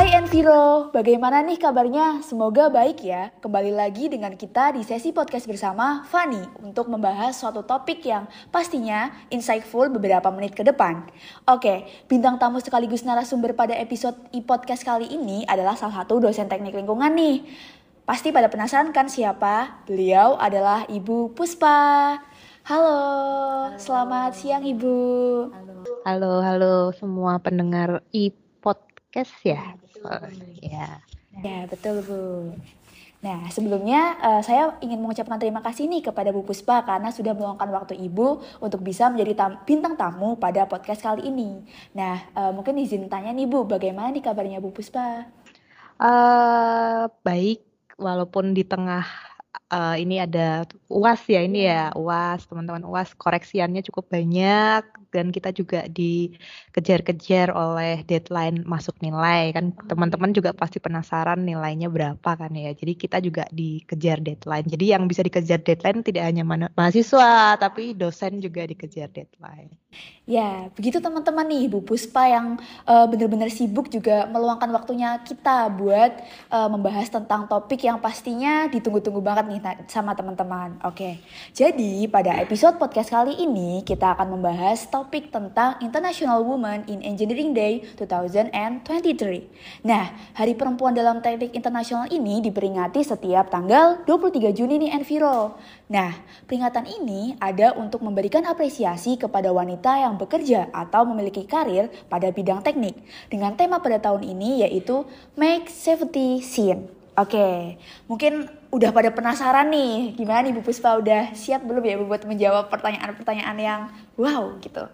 Hai Enviro, bagaimana nih kabarnya? Semoga baik ya. Kembali lagi dengan kita di sesi podcast bersama Fani untuk membahas suatu topik yang pastinya insightful beberapa menit ke depan. Oke, bintang tamu sekaligus narasumber pada episode e-podcast kali ini adalah salah satu dosen teknik lingkungan nih. Pasti pada penasaran kan siapa? Beliau adalah Ibu Puspa. Halo, halo. selamat siang Ibu. Halo. halo, halo semua pendengar e-podcast podcast ya. Oh, ya. Ya, betul Bu. Nah, sebelumnya uh, saya ingin mengucapkan terima kasih nih kepada Bu Puspa karena sudah meluangkan waktu Ibu untuk bisa menjadi tam bintang tamu pada podcast kali ini. Nah, uh, mungkin izin tanya nih Bu, bagaimana nih kabarnya Bu Puspa? Uh, baik, walaupun di tengah uh, ini ada UAS ya ini ya, UAS, teman-teman UAS koreksiannya cukup banyak. Dan kita juga dikejar-kejar oleh deadline masuk nilai. Kan teman-teman juga pasti penasaran nilainya berapa kan ya. Jadi kita juga dikejar deadline. Jadi yang bisa dikejar deadline tidak hanya mahasiswa tapi dosen juga dikejar deadline ya begitu teman-teman nih Bu Puspa yang uh, benar-benar sibuk juga meluangkan waktunya kita buat uh, membahas tentang topik yang pastinya ditunggu-tunggu banget nih sama teman-teman oke jadi pada episode podcast kali ini kita akan membahas topik tentang International Women in Engineering Day 2023. Nah, Hari Perempuan dalam Teknik Internasional ini diperingati setiap tanggal 23 Juni nih Enviro. Nah, peringatan ini ada untuk memberikan apresiasi kepada wanita yang bekerja atau memiliki karir pada bidang teknik dengan tema pada tahun ini yaitu Make Safety Scene. Oke, mungkin udah pada penasaran nih, gimana nih Bu Puspa udah siap belum ya buat menjawab pertanyaan-pertanyaan yang wow gitu?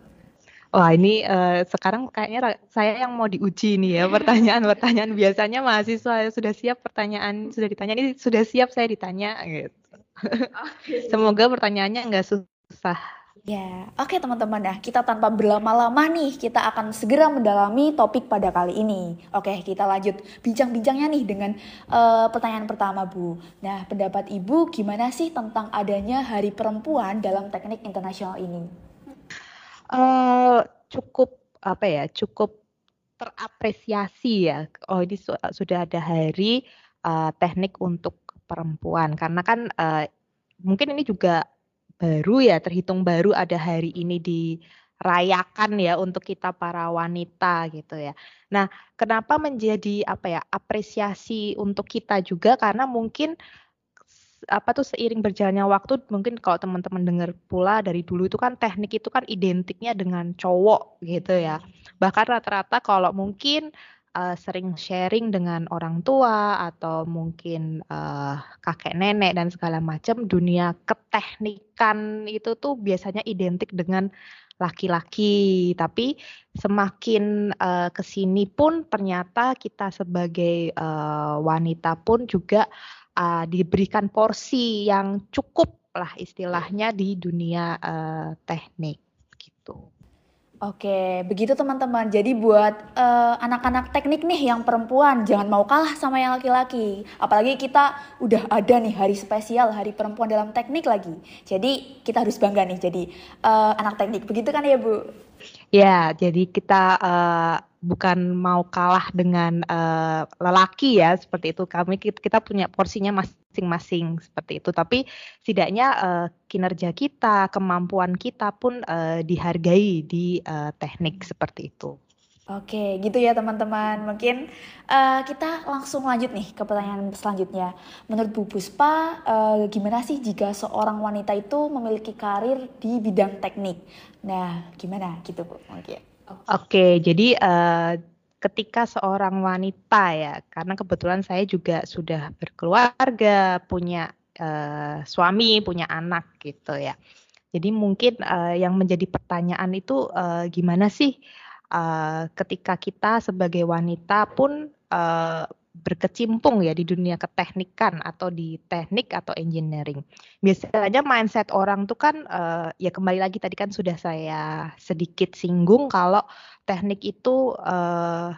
Wah ini uh, sekarang kayaknya saya yang mau diuji nih ya pertanyaan-pertanyaan biasanya mahasiswa sudah siap pertanyaan sudah ditanya ini sudah siap saya ditanya gitu. Semoga pertanyaannya nggak susah. Ya, oke okay, teman-teman ya, kita tanpa berlama-lama nih, kita akan segera mendalami topik pada kali ini. Oke, okay, kita lanjut bincang-bincangnya nih dengan uh, pertanyaan pertama, Bu. Nah, pendapat Ibu gimana sih tentang adanya Hari Perempuan dalam teknik internasional ini? Uh, cukup apa ya, cukup terapresiasi ya. Oh, ini su sudah ada hari uh, teknik untuk perempuan karena kan uh, mungkin ini juga baru ya, terhitung baru ada hari ini dirayakan ya untuk kita para wanita gitu ya. Nah, kenapa menjadi apa ya, apresiasi untuk kita juga karena mungkin apa tuh seiring berjalannya waktu mungkin kalau teman-teman dengar pula dari dulu itu kan teknik itu kan identiknya dengan cowok gitu ya. Bahkan rata-rata kalau mungkin uh, sering sharing dengan orang tua atau mungkin uh, kakek nenek dan segala macam dunia keteknikan itu tuh biasanya identik dengan laki-laki tapi semakin uh, ke sini pun ternyata kita sebagai uh, wanita pun juga uh, diberikan porsi yang cukup lah istilahnya di dunia uh, teknik gitu. Oke, begitu teman-teman. Jadi buat eh, anak-anak teknik nih yang perempuan, jangan mau kalah sama yang laki-laki. Apalagi kita udah ada nih hari spesial, hari perempuan dalam teknik lagi. Jadi kita harus bangga nih jadi uh, anak teknik. Begitu kan ya Bu? Ya, jadi kita uh, bukan mau kalah dengan uh, lelaki ya seperti itu. Kami kita punya porsinya mas masing-masing seperti itu. Tapi setidaknya uh, kinerja kita, kemampuan kita pun uh, dihargai di uh, teknik seperti itu. Oke, gitu ya teman-teman. Mungkin uh, kita langsung lanjut nih ke pertanyaan selanjutnya. Menurut Bu Puspa, uh, gimana sih jika seorang wanita itu memiliki karir di bidang teknik? Nah, gimana gitu Bu? Oke, Oke jadi uh, ketika seorang wanita ya, karena kebetulan saya juga sudah berkeluarga, punya uh, suami, punya anak gitu ya. Jadi mungkin uh, yang menjadi pertanyaan itu uh, gimana sih uh, ketika kita sebagai wanita pun uh, berkecimpung ya di dunia keteknikan atau di teknik atau engineering. Biasanya mindset orang tuh kan uh, ya kembali lagi tadi kan sudah saya sedikit singgung kalau teknik itu uh,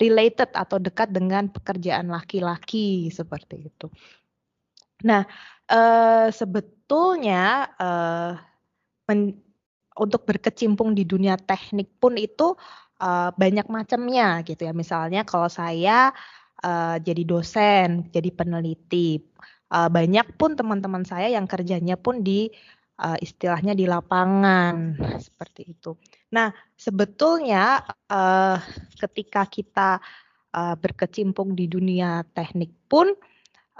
related atau dekat dengan pekerjaan laki-laki seperti itu. Nah, uh, sebetulnya uh, men, untuk berkecimpung di dunia teknik pun itu uh, banyak macamnya gitu ya. Misalnya kalau saya uh, jadi dosen, jadi peneliti, uh, banyak pun teman-teman saya yang kerjanya pun di uh, istilahnya di lapangan seperti itu. Nah, sebetulnya uh, ketika kita uh, berkecimpung di dunia teknik pun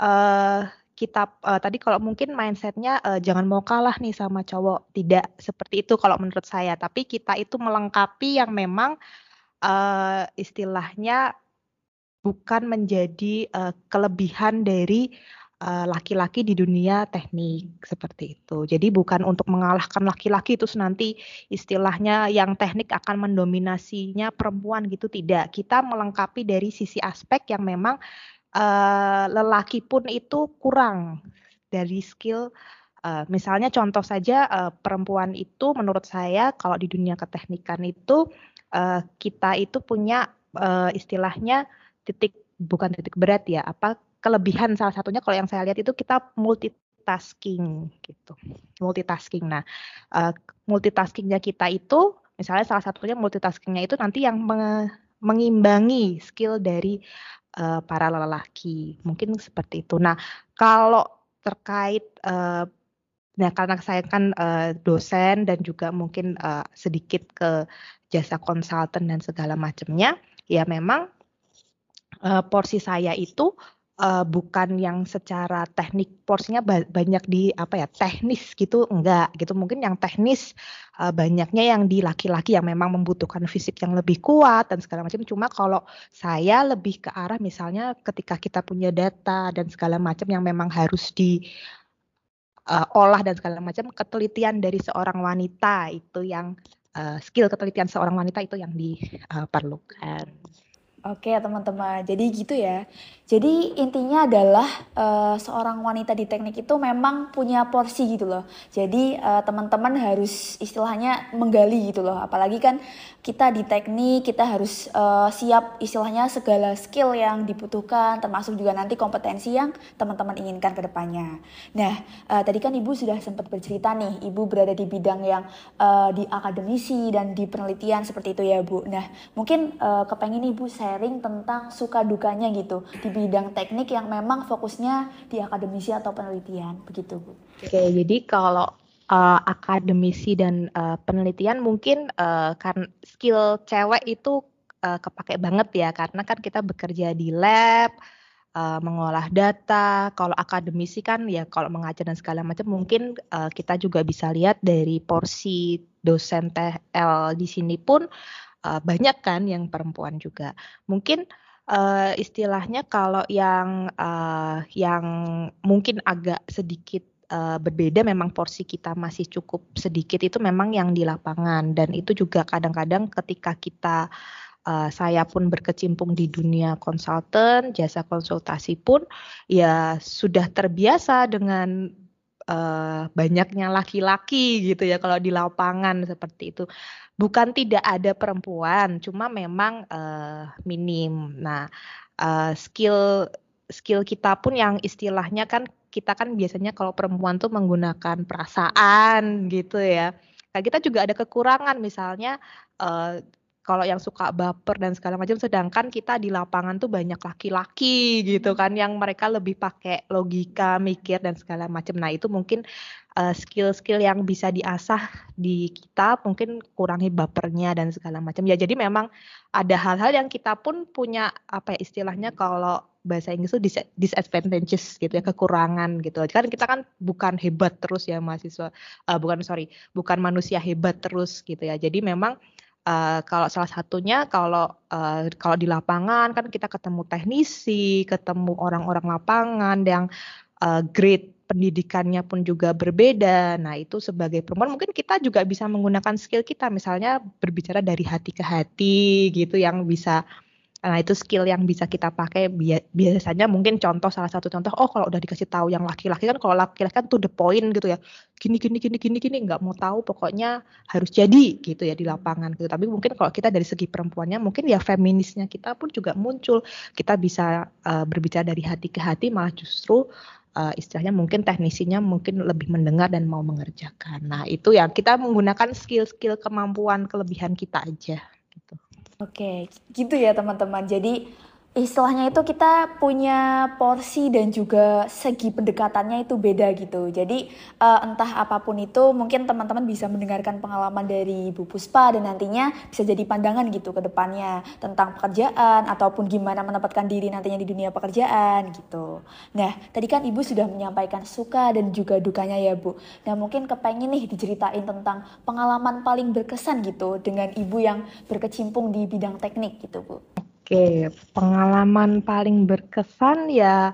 uh, kita uh, tadi kalau mungkin mindsetnya uh, jangan mau kalah nih sama cowok. Tidak seperti itu kalau menurut saya. Tapi kita itu melengkapi yang memang uh, istilahnya bukan menjadi uh, kelebihan dari laki-laki uh, di dunia teknik seperti itu. Jadi bukan untuk mengalahkan laki-laki itu nanti istilahnya yang teknik akan mendominasinya perempuan gitu tidak. Kita melengkapi dari sisi aspek yang memang uh, lelaki pun itu kurang dari skill uh, misalnya contoh saja uh, perempuan itu menurut saya kalau di dunia keteknikan itu uh, kita itu punya uh, istilahnya titik bukan titik berat ya apa kelebihan salah satunya kalau yang saya lihat itu kita multitasking gitu multitasking nah uh, multitaskingnya kita itu misalnya salah satunya multitaskingnya itu nanti yang mengimbangi skill dari uh, para lelaki. Mungkin seperti itu. Nah, kalau terkait uh, nah karena saya kan uh, dosen dan juga mungkin uh, sedikit ke jasa konsultan dan segala macamnya, ya memang uh, porsi saya itu uh, bukan yang secara teknik porsinya ba banyak di apa ya teknis gitu enggak gitu mungkin yang teknis uh, banyaknya yang di laki-laki yang memang membutuhkan fisik yang lebih kuat dan segala macam cuma kalau saya lebih ke arah misalnya ketika kita punya data dan segala macam yang memang harus di uh, olah dan segala macam ketelitian dari seorang wanita itu yang uh, skill ketelitian seorang wanita itu yang diperlukan. Oke teman-teman, jadi gitu ya. Jadi intinya adalah uh, seorang wanita di teknik itu memang punya porsi gitu loh. Jadi uh, teman-teman harus istilahnya menggali gitu loh. Apalagi kan kita di teknik kita harus uh, siap istilahnya segala skill yang dibutuhkan, termasuk juga nanti kompetensi yang teman-teman inginkan ke depannya. Nah uh, tadi kan ibu sudah sempat bercerita nih, ibu berada di bidang yang uh, di akademisi dan di penelitian seperti itu ya bu. Nah mungkin uh, kepengen ibu saya sharing tentang suka dukanya gitu di bidang teknik yang memang fokusnya di akademisi atau penelitian begitu Bu. Oke, jadi kalau uh, akademisi dan uh, penelitian mungkin uh, kan skill cewek itu uh, kepake banget ya karena kan kita bekerja di lab uh, mengolah data. Kalau akademisi kan ya kalau mengajar dan segala macam mungkin uh, kita juga bisa lihat dari porsi dosen TL di sini pun uh, banyak kan yang perempuan juga. Mungkin uh, istilahnya kalau yang uh, yang mungkin agak sedikit uh, berbeda memang porsi kita masih cukup sedikit itu memang yang di lapangan dan itu juga kadang-kadang ketika kita uh, saya pun berkecimpung di dunia konsultan, jasa konsultasi pun ya sudah terbiasa dengan uh, banyaknya laki-laki gitu ya kalau di lapangan seperti itu bukan tidak ada perempuan, cuma memang uh, minim. Nah, uh, skill skill kita pun yang istilahnya kan kita kan biasanya kalau perempuan tuh menggunakan perasaan gitu ya. Nah, kita juga ada kekurangan misalnya uh, kalau yang suka baper dan segala macam sedangkan kita di lapangan tuh banyak laki-laki gitu kan yang mereka lebih pakai logika mikir dan segala macam. Nah itu mungkin skill skill-skill yang bisa diasah di kita mungkin kurangi bapernya dan segala macam. Ya jadi memang ada hal-hal yang kita pun punya apa ya istilahnya kalau bahasa Inggris itu disadvantages gitu ya kekurangan gitu. Kan kita kan bukan hebat terus ya mahasiswa uh, bukan sorry bukan manusia hebat terus gitu ya. Jadi memang Uh, kalau salah satunya kalau uh, kalau di lapangan kan kita ketemu teknisi, ketemu orang-orang lapangan yang uh, grade pendidikannya pun juga berbeda. Nah, itu sebagai perempuan mungkin kita juga bisa menggunakan skill kita misalnya berbicara dari hati ke hati gitu yang bisa Nah, itu skill yang bisa kita pakai biasanya mungkin contoh salah satu contoh oh kalau udah dikasih tahu yang laki-laki kan kalau laki-laki kan tuh the point gitu ya. Gini gini gini gini gini nggak mau tahu pokoknya harus jadi gitu ya di lapangan gitu. Tapi mungkin kalau kita dari segi perempuannya mungkin ya feminisnya kita pun juga muncul. Kita bisa uh, berbicara dari hati ke hati malah justru uh, istilahnya mungkin teknisinya mungkin lebih mendengar dan mau mengerjakan. Nah, itu ya kita menggunakan skill-skill kemampuan kelebihan kita aja gitu. Oke, gitu ya teman-teman. Jadi istilahnya itu kita punya porsi dan juga segi pendekatannya itu beda gitu. Jadi uh, entah apa pun itu mungkin teman-teman bisa mendengarkan pengalaman dari Bu Puspa dan nantinya bisa jadi pandangan gitu ke depannya tentang pekerjaan ataupun gimana menempatkan diri nantinya di dunia pekerjaan gitu. Nah, tadi kan Ibu sudah menyampaikan suka dan juga dukanya ya Bu. Nah, mungkin kepengen nih diceritain tentang pengalaman paling berkesan gitu dengan Ibu yang berkecimpung di bidang teknik gitu Bu. Oke, pengalaman paling berkesan ya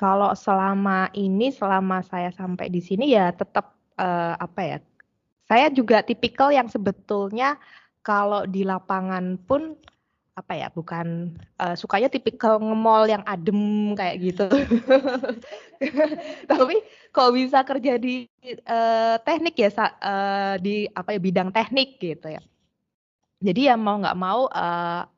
kalau selama ini, selama saya sampai di sini ya tetap uh, apa ya? Saya juga tipikal yang sebetulnya kalau di lapangan pun apa ya? Bukan uh, sukanya tipikal ngemol yang adem kayak gitu. Tapi kalau bisa kerja di uh, teknik ya uh, di apa ya bidang teknik gitu ya. Jadi ya mau nggak mau uh,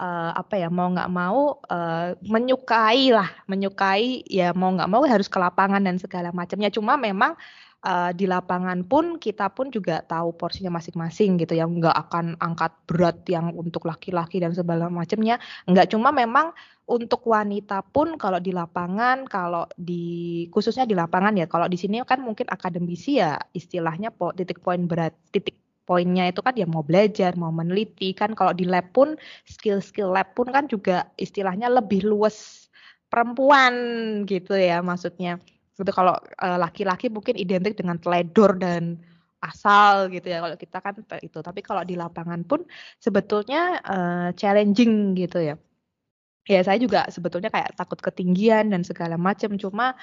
uh, apa ya mau nggak mau uh, menyukai lah menyukai ya mau nggak mau harus ke lapangan dan segala macamnya. Cuma memang uh, di lapangan pun kita pun juga tahu porsinya masing-masing gitu ya. Nggak akan angkat berat yang untuk laki-laki dan segala macamnya. Nggak cuma memang untuk wanita pun kalau di lapangan kalau di khususnya di lapangan ya kalau di sini kan mungkin akademisi ya istilahnya po, titik poin berat titik poinnya itu kan ya mau belajar, mau meneliti kan kalau di lab pun skill-skill lab pun kan juga istilahnya lebih luas perempuan gitu ya maksudnya. Itu kalau eh, laki-laki mungkin identik dengan teledor dan asal gitu ya kalau kita kan itu. Tapi kalau di lapangan pun sebetulnya uh, challenging gitu ya. Ya saya juga sebetulnya kayak takut ketinggian dan segala macam cuma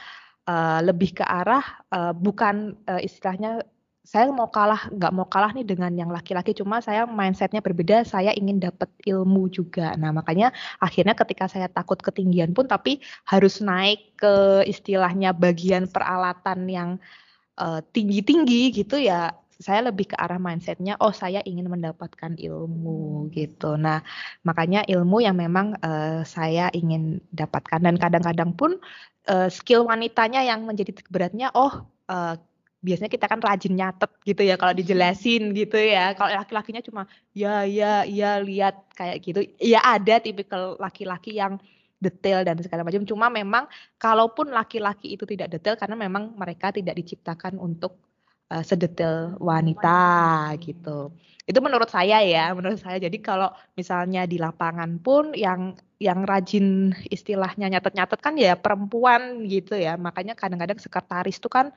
uh, lebih ke arah uh, bukan uh, istilahnya saya mau kalah nggak mau kalah nih dengan yang laki-laki cuma saya mindsetnya berbeda saya ingin dapat ilmu juga. Nah makanya akhirnya ketika saya takut ketinggian pun tapi harus naik ke istilahnya bagian peralatan yang uh, tinggi-tinggi gitu ya saya lebih ke arah mindsetnya oh saya ingin mendapatkan ilmu gitu. Nah makanya ilmu yang memang uh, saya ingin dapatkan. Dan kadang-kadang pun uh, skill wanitanya yang menjadi beratnya oh uh, biasanya kita kan rajin nyatet gitu ya kalau dijelasin gitu ya. Kalau laki-lakinya cuma ya ya ya lihat kayak gitu. Ya ada tipikal laki-laki yang detail dan segala macam. Cuma memang kalaupun laki-laki itu tidak detail karena memang mereka tidak diciptakan untuk uh, sedetail wanita gitu. Itu menurut saya ya, menurut saya. Jadi kalau misalnya di lapangan pun yang yang rajin istilahnya nyatet-nyatet kan ya perempuan gitu ya. Makanya kadang-kadang sekretaris tuh kan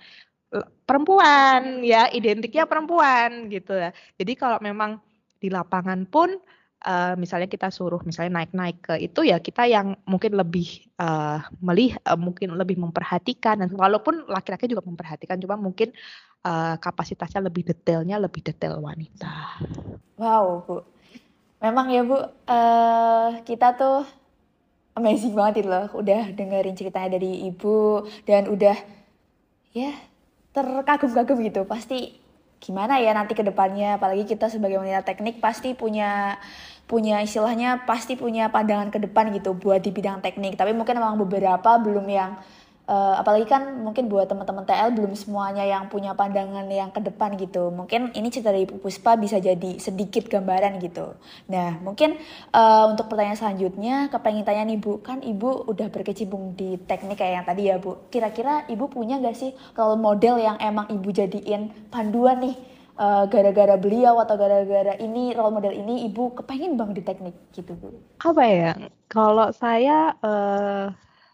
perempuan ya identiknya perempuan gitu. Ya jadi kalau memang di lapangan pun uh, misalnya kita suruh misalnya naik-naik ke itu ya kita yang mungkin lebih uh, melih uh, mungkin lebih memperhatikan. Dan walaupun laki-laki juga memperhatikan cuma mungkin uh, kapasitasnya lebih detailnya lebih detail wanita. Wow bu, memang ya bu uh, kita tuh amazing banget itu loh. Udah dengerin ceritanya dari ibu dan udah ya terkagum-kagum gitu. Pasti gimana ya nanti ke depannya? Apalagi kita sebagai wanita teknik pasti punya punya istilahnya pasti punya pandangan ke depan gitu buat di bidang teknik. Tapi mungkin memang beberapa belum yang uh, apalagi kan mungkin buat teman-teman TL belum semuanya yang punya pandangan yang ke depan gitu. Mungkin ini cerita dari Puspa bisa jadi sedikit gambaran gitu. Nah, mungkin uh, untuk pertanyaan selanjutnya kepengen tanya nih Bu, kan Ibu udah berkecimpung di teknik kayak yang tadi ya Bu. Kira-kira Ibu punya gak sih role model yang emang Ibu jadiin panduan nih uh, gara-gara beliau atau gara-gara ini role model ini ibu kepengen bang di teknik gitu bu apa ya kalau saya uh,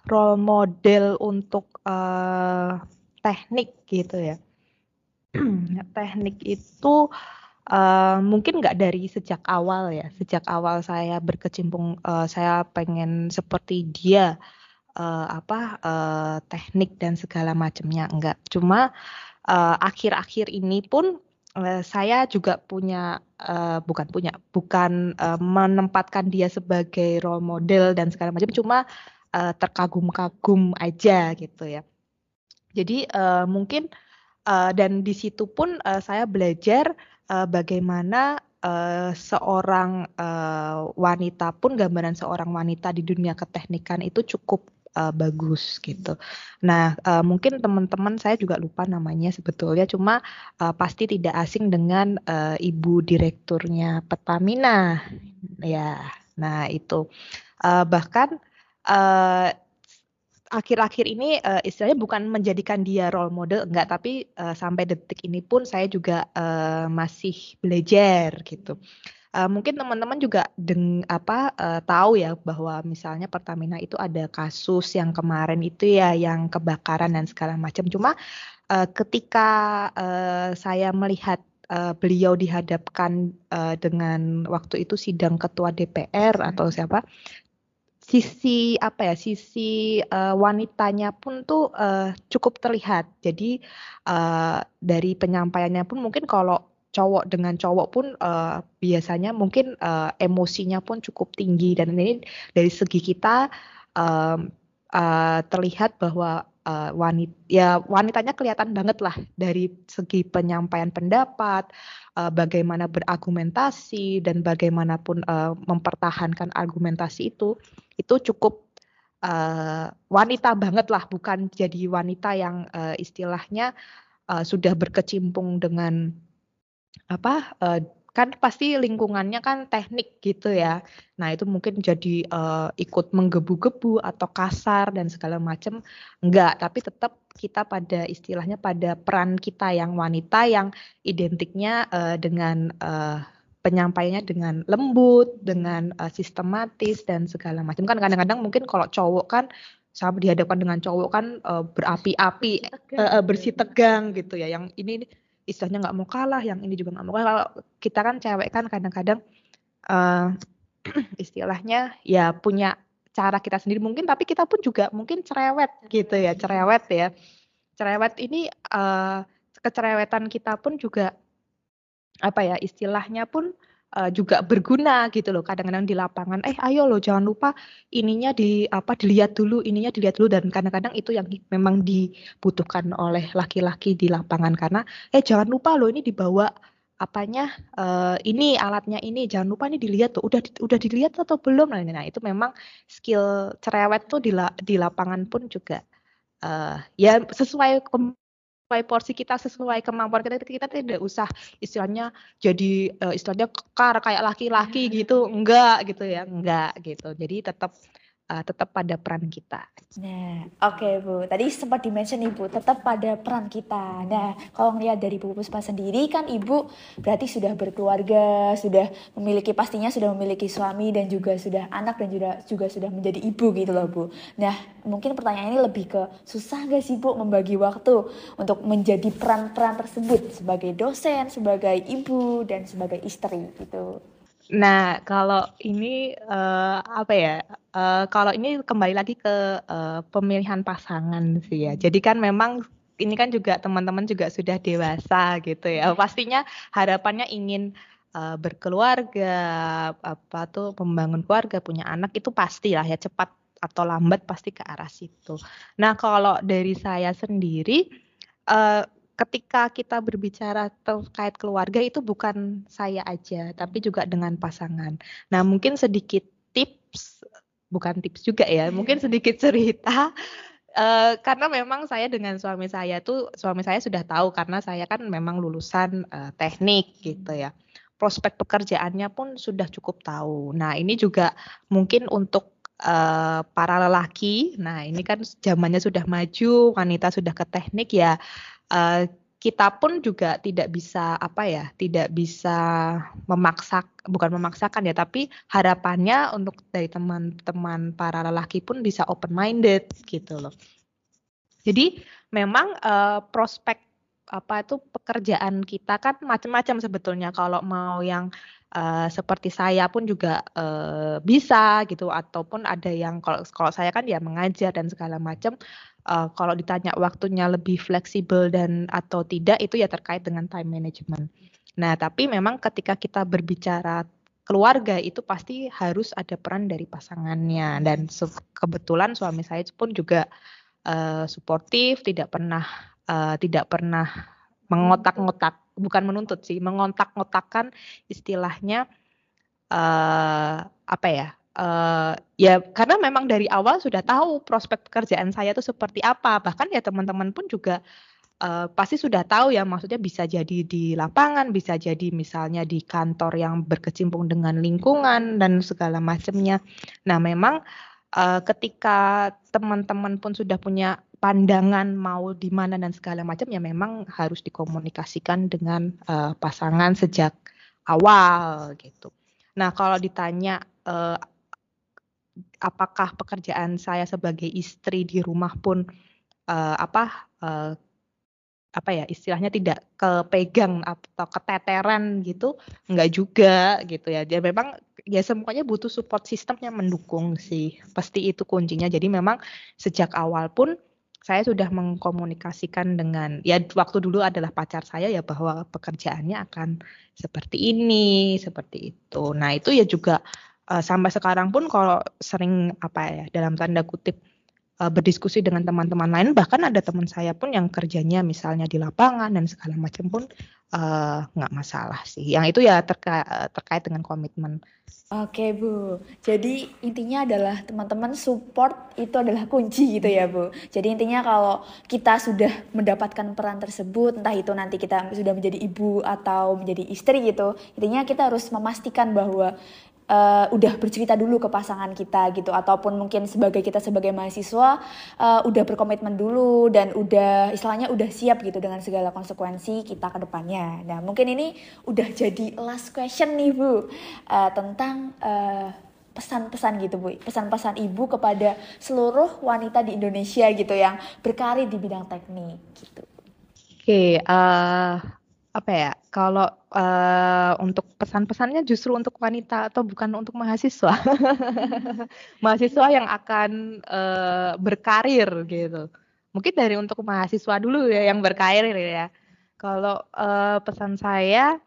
role model untuk uh, teknik gitu ya. teknik itu uh, mungkin nggak dari sejak awal ya. Sejak awal saya berkecimpung, uh, saya pengen seperti dia uh, apa uh, teknik dan segala macamnya enggak. Cuma akhir-akhir uh, ini pun saya juga punya uh, bukan punya bukan uh, menempatkan dia sebagai role model dan segala macam. Cuma uh, terkagum-kagum aja gitu ya. Jadi uh, mungkin uh, dan di situ pun uh, saya belajar uh, bagaimana uh, seorang uh, wanita pun gambaran seorang wanita di dunia keteknikan itu cukup uh, bagus gitu. Nah, uh, mungkin teman-teman saya juga lupa namanya sebetulnya, cuma uh, pasti tidak asing dengan uh, ibu direkturnya Pertamina, ya. Nah itu uh, bahkan uh, akhir-akhir ini uh, istilahnya bukan menjadikan dia role model enggak tapi uh, sampai detik ini pun saya juga uh, masih belajar gitu. Uh, mungkin teman-teman juga deng apa uh, tahu ya bahwa misalnya Pertamina itu ada kasus yang kemarin itu ya yang kebakaran dan segala macam. Cuma uh, ketika uh, saya melihat uh, beliau dihadapkan uh, dengan waktu itu sidang ketua DPR atau siapa sisi apa ya sisi uh, wanitanya pun tuh uh, cukup terlihat. Jadi uh, dari penyampaiannya pun mungkin kalau cowok dengan cowok pun uh, biasanya mungkin uh, emosinya pun cukup tinggi. Dan ini dari segi kita um, uh, terlihat bahwa uh, wanita ya wanitanya kelihatan banget lah dari segi penyampaian pendapat uh, bagaimana berargumentasi dan bagaimanapun uh, mempertahankan argumentasi itu itu cukup uh, wanita banget lah, bukan jadi wanita yang uh, istilahnya uh, sudah berkecimpung dengan apa uh, kan pasti lingkungannya kan teknik gitu ya. Nah itu mungkin jadi uh, ikut menggebu-gebu atau kasar dan segala macam enggak, tapi tetap kita pada istilahnya pada peran kita yang wanita yang identiknya uh, dengan uh, penyampaiannya dengan lembut, dengan uh, sistematis dan segala macam. Kan kadang-kadang mungkin kalau cowok kan sama dihadapkan dengan cowok kan uh, berapi-api, uh, uh, bersih tegang gitu ya. Yang ini istilahnya nggak mau kalah, yang ini juga nggak mau kalah. Kalau kita kan cewek kan kadang-kadang uh, istilahnya ya punya cara kita sendiri mungkin, tapi kita pun juga mungkin cerewet gitu ya, cerewet ya. Cerewet ini uh, kecerewetan kita pun juga apa ya istilahnya pun uh, juga berguna gitu loh kadang-kadang di lapangan. Eh ayo loh jangan lupa ininya di apa dilihat dulu ininya dilihat dulu. Dan kadang-kadang itu yang memang dibutuhkan oleh laki-laki di lapangan. Karena eh jangan lupa loh ini dibawa apanya uh, ini alatnya ini. Jangan lupa ini dilihat tuh udah udah dilihat atau belum? Nah, nah itu memang skill cerewet tuh di di lapangan pun juga uh, ya sesuai sesuai porsi kita sesuai kemampuan kita kita tidak usah istilahnya jadi uh, istilahnya kekar kayak laki-laki gitu. Enggak gitu ya enggak gitu. Jadi tetap uh, tetap pada peran kita. Nah, oke okay, Bu. Tadi sempat dimention Ibu, tetap pada peran kita. Nah, kalau ngelihat dari Bu Puspa sendiri kan Ibu berarti sudah berkeluarga, sudah memiliki pastinya sudah memiliki suami dan juga sudah anak dan juga juga sudah menjadi ibu gitu loh Bu. Nah, mungkin pertanyaan ini lebih ke susah gak sih Bu membagi waktu untuk menjadi peran-peran tersebut sebagai dosen, sebagai ibu dan sebagai istri gitu. Nah, kalau ini uh, apa ya? Uh, kalau ini kembali lagi ke uh, pemilihan pasangan sih ya. Jadi kan memang ini kan juga teman-teman juga sudah dewasa gitu ya. Pastinya harapannya ingin uh, berkeluarga, apa tuh membangun keluarga, punya anak itu pasti lah ya cepat atau lambat pasti ke arah situ. Nah, kalau dari saya sendiri uh, ketika kita berbicara terkait keluarga itu bukan saya aja, tapi juga dengan pasangan. Nah, mungkin sedikit tips, bukan tips juga ya, mungkin sedikit cerita. Uh, karena memang saya dengan suami saya tuh suami saya sudah tahu karena saya kan memang lulusan uh, teknik gitu ya prospek pekerjaannya pun sudah cukup tahu. Nah ini juga mungkin untuk uh, para lelaki. Nah ini kan zamannya sudah maju, wanita sudah ke teknik ya uh, kita pun juga tidak bisa apa ya, tidak bisa memaksa bukan memaksakan ya, tapi harapannya untuk dari teman-teman para lelaki pun bisa open minded gitu loh. Jadi memang uh, prospek apa itu pekerjaan kita kan macam-macam sebetulnya kalau mau yang uh, seperti saya pun juga uh, bisa gitu ataupun ada yang kalau kalau saya kan ya mengajar dan segala macam uh, kalau ditanya waktunya lebih fleksibel dan atau tidak itu ya terkait dengan time management. Nah, tapi memang ketika kita berbicara keluarga itu pasti harus ada peran dari pasangannya dan kebetulan suami saya pun juga uh, suportif, tidak pernah uh, tidak pernah mengotak-ngotak, bukan menuntut sih, mengontak-ngotakan istilahnya uh, apa ya? Uh, ya karena memang dari awal sudah tahu prospek pekerjaan saya itu seperti apa bahkan ya teman-teman pun juga uh, pasti sudah tahu ya maksudnya bisa jadi di lapangan bisa jadi misalnya di kantor yang berkecimpung dengan lingkungan dan segala macamnya nah memang uh, ketika teman-teman pun sudah punya pandangan mau di mana dan segala macam ya memang harus dikomunikasikan dengan uh, pasangan sejak awal gitu. Nah kalau ditanya uh, apakah pekerjaan saya sebagai istri di rumah pun uh, apa uh, apa ya istilahnya tidak kepegang atau keteteran gitu enggak juga gitu ya. Dia memang ya semuanya butuh support system yang mendukung sih. Pasti itu kuncinya. Jadi memang sejak awal pun saya sudah mengkomunikasikan dengan ya waktu dulu adalah pacar saya ya bahwa pekerjaannya akan seperti ini seperti itu. Nah itu ya juga uh, sampai sekarang pun kalau sering apa ya dalam tanda kutip uh, berdiskusi dengan teman-teman lain bahkan ada teman saya pun yang kerjanya misalnya di lapangan dan segala macam pun uh, nggak masalah sih. Yang itu ya terka terkait dengan komitmen. Oke Bu, jadi intinya adalah teman-teman support itu adalah kunci gitu ya Bu. Jadi intinya kalau kita sudah mendapatkan peran tersebut, entah itu nanti kita sudah menjadi ibu atau menjadi istri gitu, intinya kita harus memastikan bahwa uh, udah bercerita dulu ke pasangan kita gitu ataupun mungkin sebagai kita sebagai mahasiswa uh, udah berkomitmen dulu dan udah istilahnya udah siap gitu dengan segala konsekuensi kita ke depannya. Nah, mungkin ini udah jadi last question nih Bu uh, tentang uh, pesan-pesan gitu Bu, pesan-pesan Ibu kepada seluruh wanita di Indonesia gitu yang berkarir di bidang teknik gitu. Oke, okay, uh, apa ya, kalau, uh, untuk pesan-pesannya justru untuk wanita atau bukan untuk mahasiswa? Mahasiswa yang akan, uh, berkarir gitu. Mungkin dari untuk mahasiswa dulu ya yang berkarir ya. Kalau, uh, pesan saya,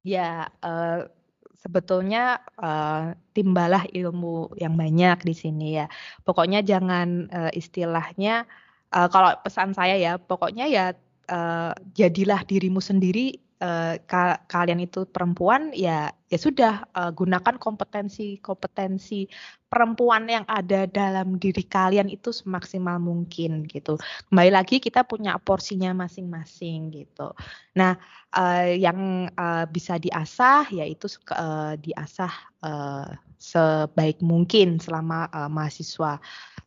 ya, uh, sebetulnya, uh, timbalah ilmu yang banyak di sini ya. Pokoknya jangan, uh, istilahnya, uh, kalau pesan saya ya, pokoknya ya uh, jadilah dirimu sendiri uh, ka kalian itu perempuan ya ya sudah uh, gunakan kompetensi kompetensi perempuan yang ada dalam diri kalian itu semaksimal mungkin gitu. Kembali lagi kita punya porsinya masing-masing gitu. Nah uh, yang uh, bisa diasah yaitu uh, diasah uh, sebaik mungkin selama uh, mahasiswa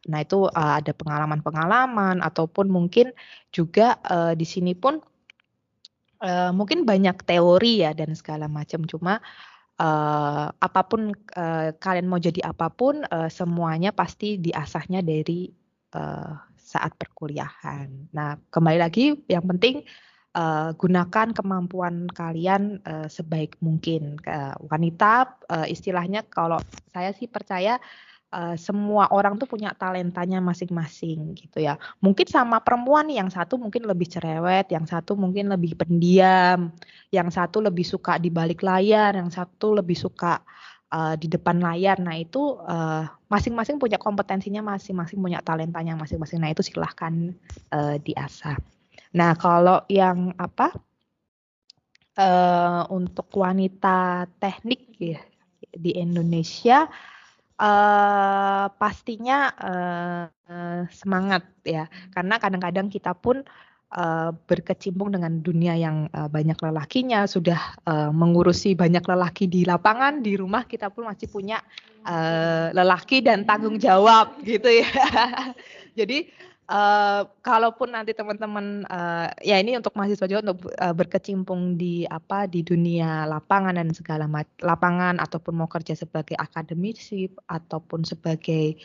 Nah, itu uh, ada pengalaman-pengalaman ataupun mungkin juga uh, di sini pun uh, mungkin banyak teori ya dan segala macam. Cuma uh, apa pun uh, kalian mau jadi apa pun, uh, semuanya pasti diasahnya dari uh, saat perkuliahan. Nah, kembali lagi yang penting uh, gunakan kemampuan kalian uh, sebaik mungkin. Uh, wanita uh, istilahnya kalau saya sih percaya uh, semua orang tuh punya talentanya masing-masing gitu ya. Mungkin sama perempuan yang satu mungkin lebih cerewet, yang satu mungkin lebih pendiam, yang satu lebih suka di balik layar, yang satu lebih suka uh, di depan layar. Nah itu uh, masing-masing punya kompetensinya masing-masing, punya talentanya masing-masing. Nah itu silahkan uh, diasah. Nah kalau yang apa uh, untuk wanita teknik ya di Indonesia uh, pastinya uh, uh, semangat ya, karena kadang-kadang kita pun uh, berkecimpung dengan dunia yang uh, banyak lelakinya, sudah uh, mengurusi banyak lelaki di lapangan, di rumah kita pun masih punya uh, lelaki dan tanggung jawab gitu ya. Jadi Uh, kalaupun nanti teman-teman uh, ya ini untuk mahasiswa juga untuk uh, berkecimpung di apa di dunia lapangan dan segala macam lapangan ataupun mau kerja sebagai akademisi ataupun sebagai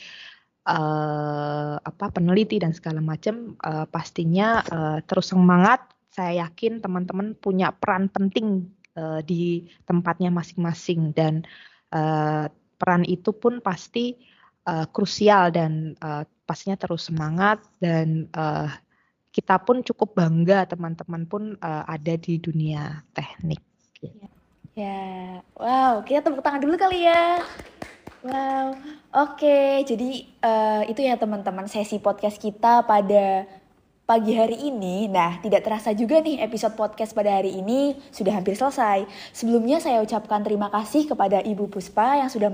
uh, apa peneliti dan segala macam uh, pastinya uh, terus semangat. Saya yakin teman-teman punya peran penting uh, di tempatnya masing-masing dan uh, peran itu pun pasti uh, krusial dan pastinya terus semangat dan uh, kita pun cukup bangga teman-teman pun uh, ada di dunia teknik. Ya, wow, kita tepuk tangan dulu kali ya. Wow, oke, okay. jadi uh, itu ya teman-teman sesi podcast kita pada pagi hari ini. Nah, tidak terasa juga nih episode podcast pada hari ini sudah hampir selesai. Sebelumnya saya ucapkan terima kasih kepada Ibu Puspa yang sudah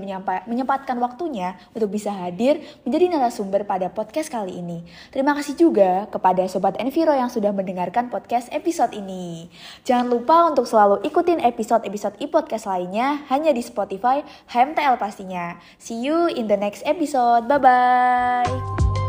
menyempatkan waktunya untuk bisa hadir menjadi narasumber pada podcast kali ini. Terima kasih juga kepada Sobat Enviro yang sudah mendengarkan podcast episode ini. Jangan lupa untuk selalu ikutin episode-episode e-podcast lainnya hanya di Spotify HMTL pastinya. See you in the next episode. Bye-bye.